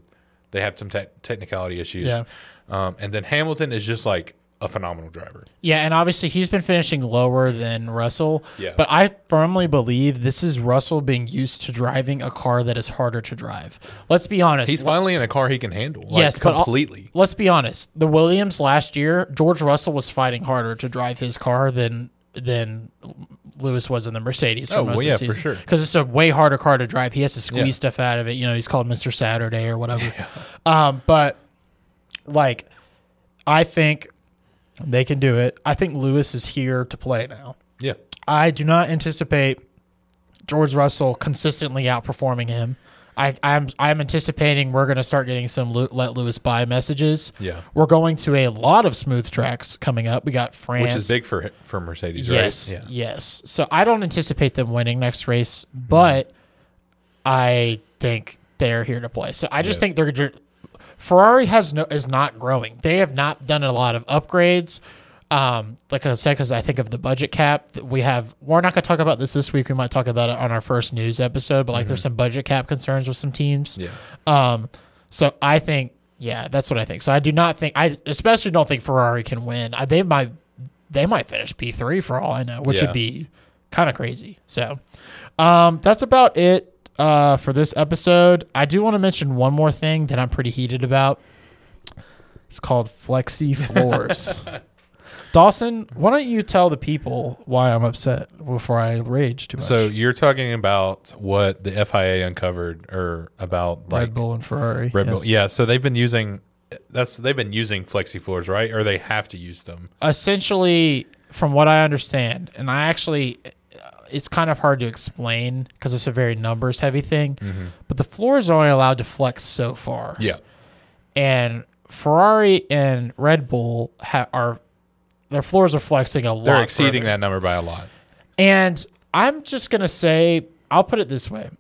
they have some te- technicality issues, Yeah. um, and then Hamilton is just like a phenomenal driver. Yeah, and obviously he's been finishing lower than Russell. Yeah. But I firmly believe this is Russell being used to driving a car that is harder to drive. Let's be honest. He's finally in a car he can handle. Like, yes, but completely. let's be honest. The Williams last year, George Russell was fighting harder to drive his car than than Lewis was in the Mercedes. For Oh, most well, yeah, of the for season. sure. Because it's a way harder car to drive. He has to squeeze Yeah. stuff out of it. You know, he's called Mister Saturday or whatever. Um, but like, I think they can do it. I think Lewis is here to play now. yeah. I do not anticipate George Russell consistently outperforming him. I, I'm I'm anticipating we're going to start getting some let Lewis by messages. Yeah. We're going to a lot of smooth tracks coming up. We got France, Which is big for for Mercedes, Yes, right? yes. So I don't anticipate them winning next race, but mm-hmm. I think they're here to play. So I just Yeah. think they're Ferrari has no is not growing. They have not done a lot of upgrades. Um, like I said, because I think of the budget cap that we have. We're not going to talk about this this week. We might talk about it on our first news episode. But like, there's some budget cap concerns with some teams. Yeah. Um, so I think, yeah, that's what I think. So I do not think, I especially don't think Ferrari can win. I, they might, they might finish P three for all I know, which Yeah. would be kind of crazy. So, um, that's about it uh, for this episode. I do want to mention one more thing that I'm pretty heated about. It's called flexi floors. Dawson, why don't you tell the people why I'm upset before I rage too much? So you're talking about what the FIA uncovered or about like Red Bull and Ferrari. Red Bull. Yeah, so they've been using that's they've been using flexi floors, right? Or they have to use them. essentially from what i understand and i actually it's kind of hard to explain because it's a very numbers heavy thing mm-hmm. but the floors are only allowed to flex so far Yeah. and ferrari and red bull ha- are their floors are flexing a lot They're exceeding further. that number by a lot. and i'm just going to say i'll put it this way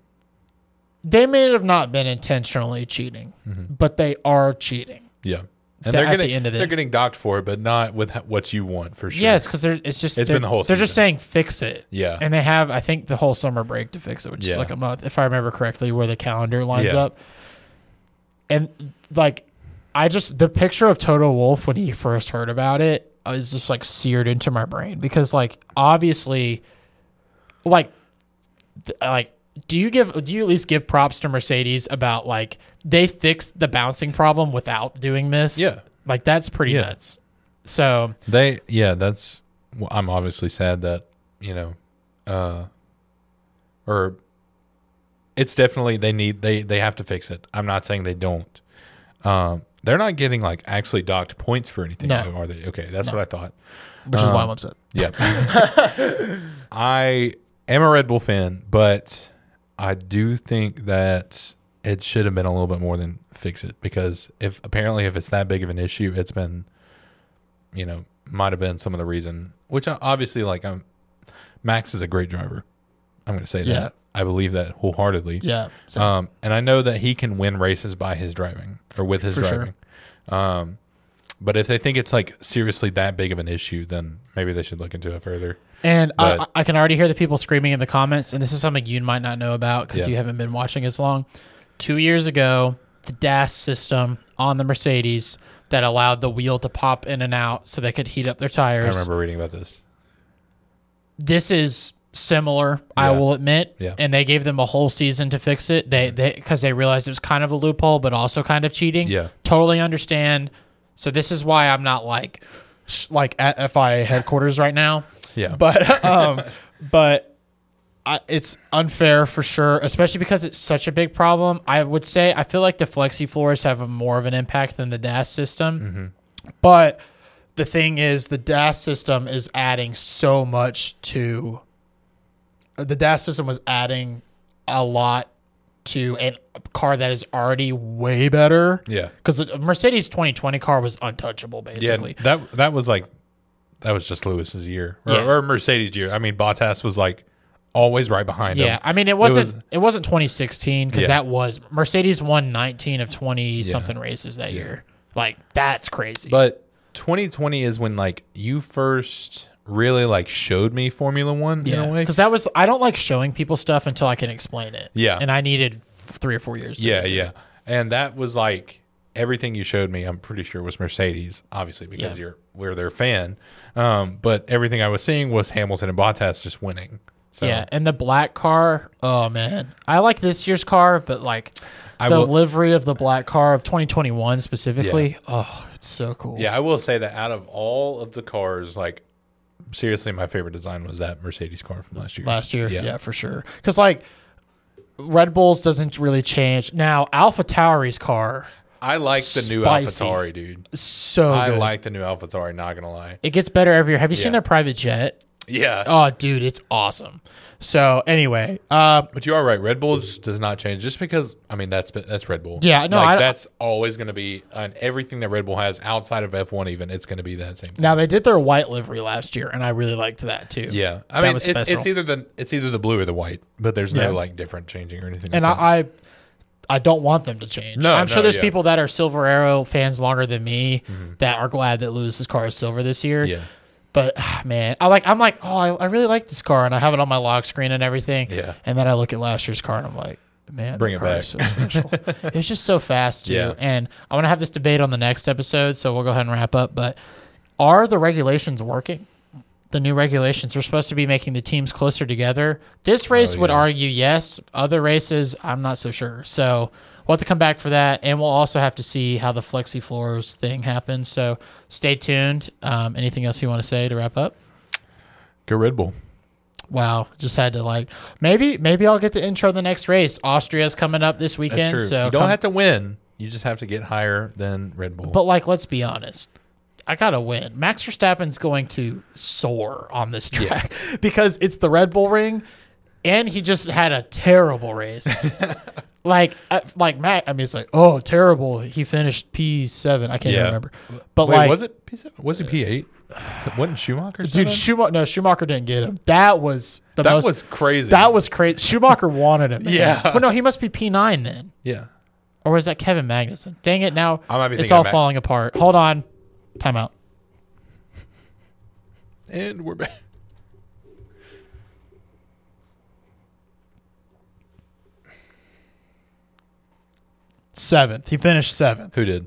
they may have not been intentionally cheating mm-hmm. but they are cheating Yeah. And they're at the getting end of the- they're getting docked for it, but not with what you want for sure. Yes, because it's just It's they're, been the whole they're just saying fix it. Yeah. and they have I think the whole summer break to fix it, which is like a month, if I remember correctly, where the calendar lines Yeah. up. And like, I just the picture of Toto Wolff when he first heard about it uh, is just like seared into my brain because like obviously, like, like do you give do you at least give props to Mercedes about like they fixed the bouncing problem without doing this? Yeah. Like that's pretty Yeah. nuts. So They yeah, that's well, I'm obviously sad that, you know, uh or it's definitely they need they they have to fix it. I'm not saying they don't. Um they're not getting like actually docked points for anything, No. are they? Okay, that's No. what I thought. which is why I'm Um, upset. Yeah. I am a Red Bull fan, but I do think that it should have been a little bit more than fix it because if apparently if it's that big of an issue, it's been, you know, might have been some of the reason. Which I, obviously, like, I'm Max is a great driver. I'm going to say Yeah. that. I believe that wholeheartedly. Yeah. So Um, and I know that he can win races by his driving or with his For sure. driving. Um, but if they think it's like seriously that big of an issue, then maybe they should look into it further. And I, I can already hear the people screaming in the comments, and this is something you might not know about because Yeah. you haven't been watching as long. Two years ago, the DAS system on the Mercedes that allowed the wheel to pop in and out so they could heat up their tires. I remember reading about this. This is similar, I will admit. Yeah. And they gave them a whole season to fix it. They mm. they because they realized it was kind of a loophole, but also kind of cheating. Yeah. Totally understand. So this is why I'm not like like at FIA headquarters right now. Yeah. but um, but I, it's unfair for sure, especially because it's such a big problem. I would say I feel like the flexi floors have a more of an impact than the DAS system, but the thing is, the DAS system is adding so much to. The DAS system was adding a lot to a car that is already way better. yeah. Because the Mercedes 2020 car was untouchable, basically. Yeah. That that was like that was just Lewis's year or, Yeah. or Mercedes' year. I mean, Bottas was like always right behind him. Yeah, him. I mean it wasn't was- it, wasn't 2016 because Yeah. that was Mercedes won 19 of 20 something races that year. Like that's crazy. But 2020 is when like you first really like showed me Formula One in yeah, a way. because that was I don't like showing people stuff until I can explain it. Yeah. and I needed three or four years. To Yeah, yeah. it. And that was like everything you showed me. I'm pretty sure was Mercedes, obviously because Yeah. you're we're their fan. Um, but everything I was seeing was Hamilton and Bottas just winning. So Yeah, and the black car. Oh man, I like this year's car, but like I the will- livery of the black car of 2021 specifically. Oh, it's so cool. Yeah, I will say that out of all of the cars, like seriously, my favorite design was that Mercedes car from last year. last year. Yeah. Yeah, for sure. Because like Red Bulls doesn't really change now. Alpha Tauri's car I like the new Spicy. AlphaTauri, dude. so I good. like the new AlphaTauri. Not gonna lie. it gets better every year. Have you seen Yeah. their private jet? Yeah, Oh, dude, it's awesome. So anyway, uh, but you are right. Red Bulls does not change just because. I mean, that's that's Red Bull. Yeah, no, like, I- that's always going to be on everything that Red Bull has outside of F1. Even it's going to be that same. thing. now they did their white livery last year, and I really liked that too. Yeah, I That mean, was it's, special. it's either the it's either the blue or the white, but there's Yeah. no like different changing or anything. and like that. I, I I don't want them to change. No, I'm sure there's yeah. people that are Silver Arrow fans longer than me that are glad that Lewis's car is silver this year. yeah, But ah, man, I like I'm like, oh, I, I really like this car, and I have it on my lock screen and everything. Yeah. And then I look at last year's car, and I'm like, man, Bring it back. so special. it was just so fast too. Yeah. And I want to have this debate on the next episode, so we'll go ahead and wrap up. But are the regulations working? The new regulations are supposed to be making the teams closer together. This race would Oh, yeah. argue yes. Other races, I'm not so sure. So we'll have to come back for that, and we'll also have to see how the flexi floors thing happens. So stay tuned. Um, anything else you want to say to wrap up? go Red Bull. Wow, just had to like maybe maybe I'll get to intro the next race. Austria's coming up this weekend, so you don't come- have to win. You just have to get higher than Red Bull. But like, let's be honest. I gotta win. Max Verstappen's going to soar on this track because it's the Red Bull Ring, and he just had a terrible race. like, uh, like Matt. I mean, it's like, oh, terrible. He finished P seven. I can't Yeah. remember. But Wait, like, was it P7? Was he P8? Wasn't Schumacher? dude. Schumacher. No, Schumacher didn't get him. That was the that most. was crazy. that was crazy. Schumacher wanted him. Yeah. Well, no, he must be P nine then. yeah. Or was that Kevin Magnussen? Dang it! Now I might be it's all falling apart. Hold on, time out. And we're back. Seventh. He finished seventh. Who did?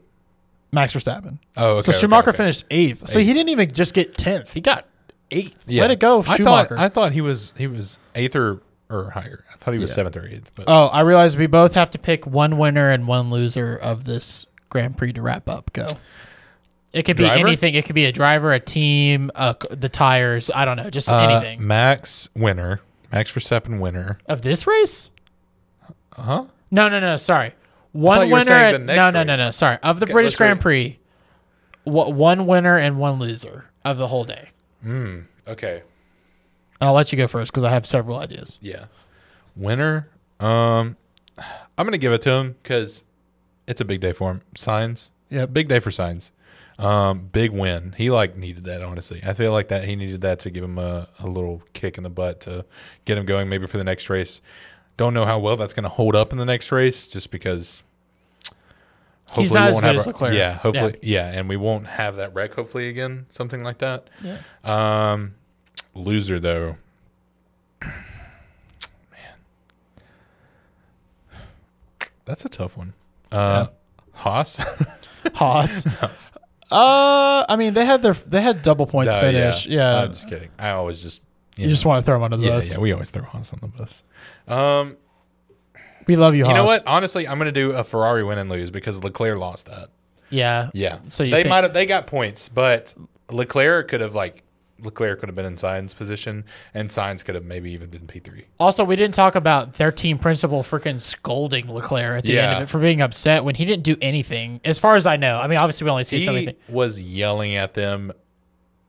Max Verstappen. Oh, okay. so Schumacher okay. finished eighth. So he didn't even just get tenth. He got eighth. Yeah. Let it go, I Schumacher. thought I thought he was he was eighth or or higher. I thought he was Yeah. seventh or eighth. But Oh, I realize we both have to pick one winner and one loser of this Grand Prix to wrap up. Go. It could be Driver? anything. It could be a driver, a team, uh, the tires. I don't know, just uh, anything Max winner, Max Verstappen winner. of this race. Huh? No, no, no. Sorry, one thought you were winner. the no, no, no, no. Sorry, of the Okay, British Grand. Prix, wha- one winner and one loser of the whole day. Hmm. Okay. And I'll let you go first because I have several ideas. Yeah. Winner. Um, I'm gonna give it to him because it's a big day for him. Sainz. Yeah, big day for Sainz. Um, big win. He like needed that. Honestly, I feel like that he needed that to give him a, a little kick in the butt to get him going. Maybe for the next race. Don't know how well that's going to hold up in the next race, just because. He's hopefully not we as won't good have as Leclerc. Yeah, hopefully, yeah. and we won't have that wreck hopefully again, something like that. Yeah. Um, loser though, man, that's a tough one. Uh, Haas, Haas. uh, I mean, they had their they had double points No, finish. Yeah, I'm just kidding. I always just you just want to throw them under the yeah, bus. yeah. We always throw Haas on the bus. Um, We love you, you know what? Honestly, I'm gonna do a Ferrari win and lose because Leclerc lost that. Yeah. Yeah. So you they think- might have they got points, but Leclerc could have like Leclerc could have been in Sainz position, and Sainz could have maybe even been P three. Also, we didn't talk about their team principal freaking scolding Leclerc at the end of it for being upset when he didn't do anything, as far as I know. I mean, obviously, we only see so many He things. was yelling at them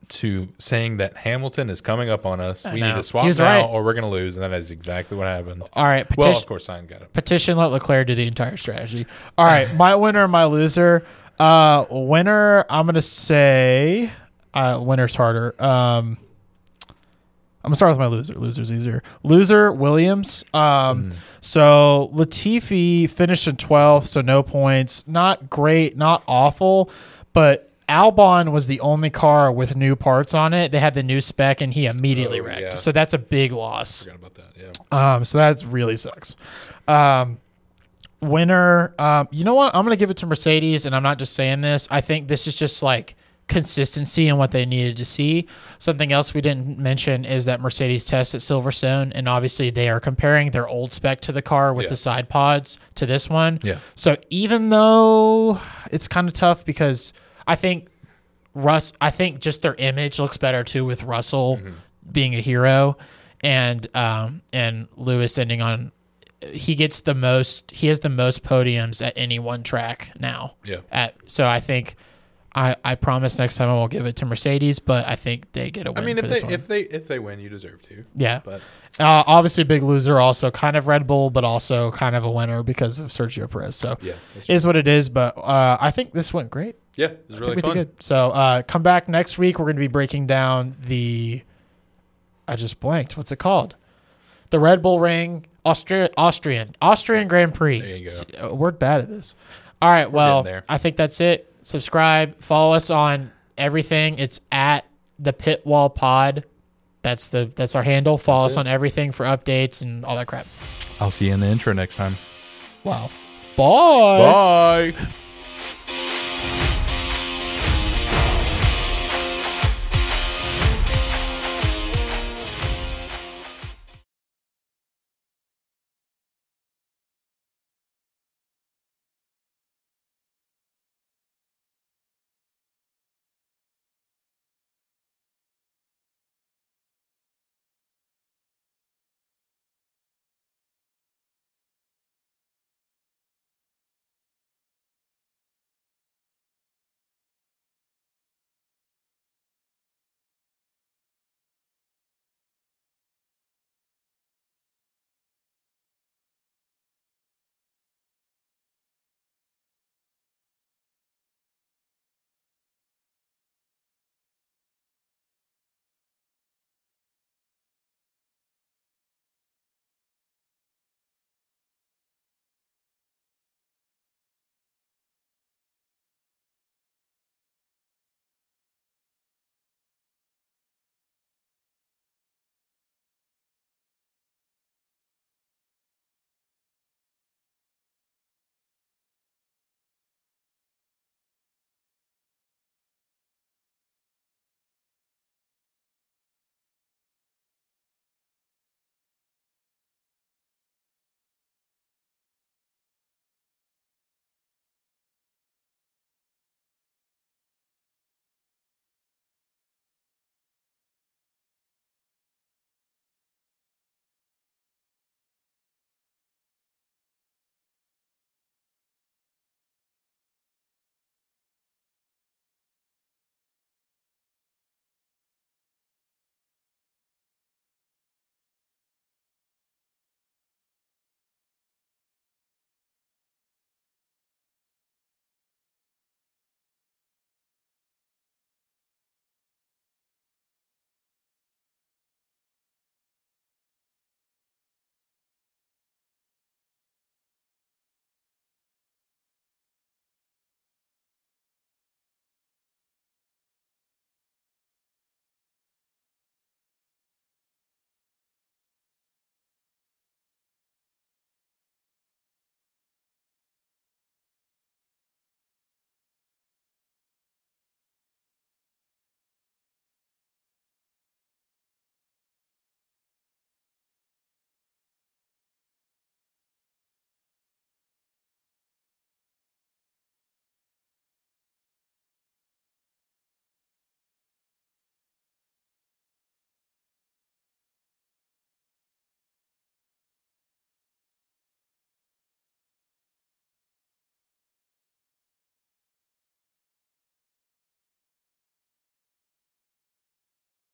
to saying that Hamilton is coming up on us. We know. need to swap now, right. or we're going to lose, and that is exactly what happened. All right, Well, petition, of course, Sainz got it. petition let Leclerc do the entire strategy. All right, my winner, my loser. Uh, winner, I'm gonna say, uh, winner's harder. Um, I'm gonna start with my loser. Loser's easier. Loser Williams. Um, so Latifi finished in 12th, so no points. Not great, not awful, but Albon was the only car with new parts on it. They had the new spec, and he immediately Oh, wrecked. yeah. So that's a big loss. Forgot about that. Yeah. Um, so that really sucks. Um, winner, um, you know what? I'm gonna give it to Mercedes, and I'm not just saying this. I think this is just like consistency in what they needed to see. Something else we didn't mention is that Mercedes test at Silverstone, and obviously they are comparing their old spec to the car with Yeah. the side pods to this one. Yeah. So even though it's kind of tough because I think Russ, I think just their image looks better too with Russell Mm-hmm. being a hero, and um and Lewis ending on. He gets the most. He has the most podiums at any one track now. Yeah. At so I think. I, I promise next time I won't give it to Mercedes, but I think they get a win I mean, if they one. if they if they win, you deserve to. yeah, But uh, obviously big loser, also kind of Red Bull, but also kind of a winner because of Sergio Perez. So yeah, is what it is. But uh, I think this went great. yeah, it was really we fun. did good. So uh, come back next week. We're going to be breaking down the. I just blanked. What's it called? The Red Bull Ring Austria, Austrian Austrian Grand Prix. There you go. S- uh, We're bad at this. All right. well, there. I think that's it. Subscribe. Follow us on everything. It's at the Pit Wall Pod. That's the that's our handle. Follow That's us it. on everything for updates and all that crap. I'll see you in the intro next time. Wow. Bye. Bye.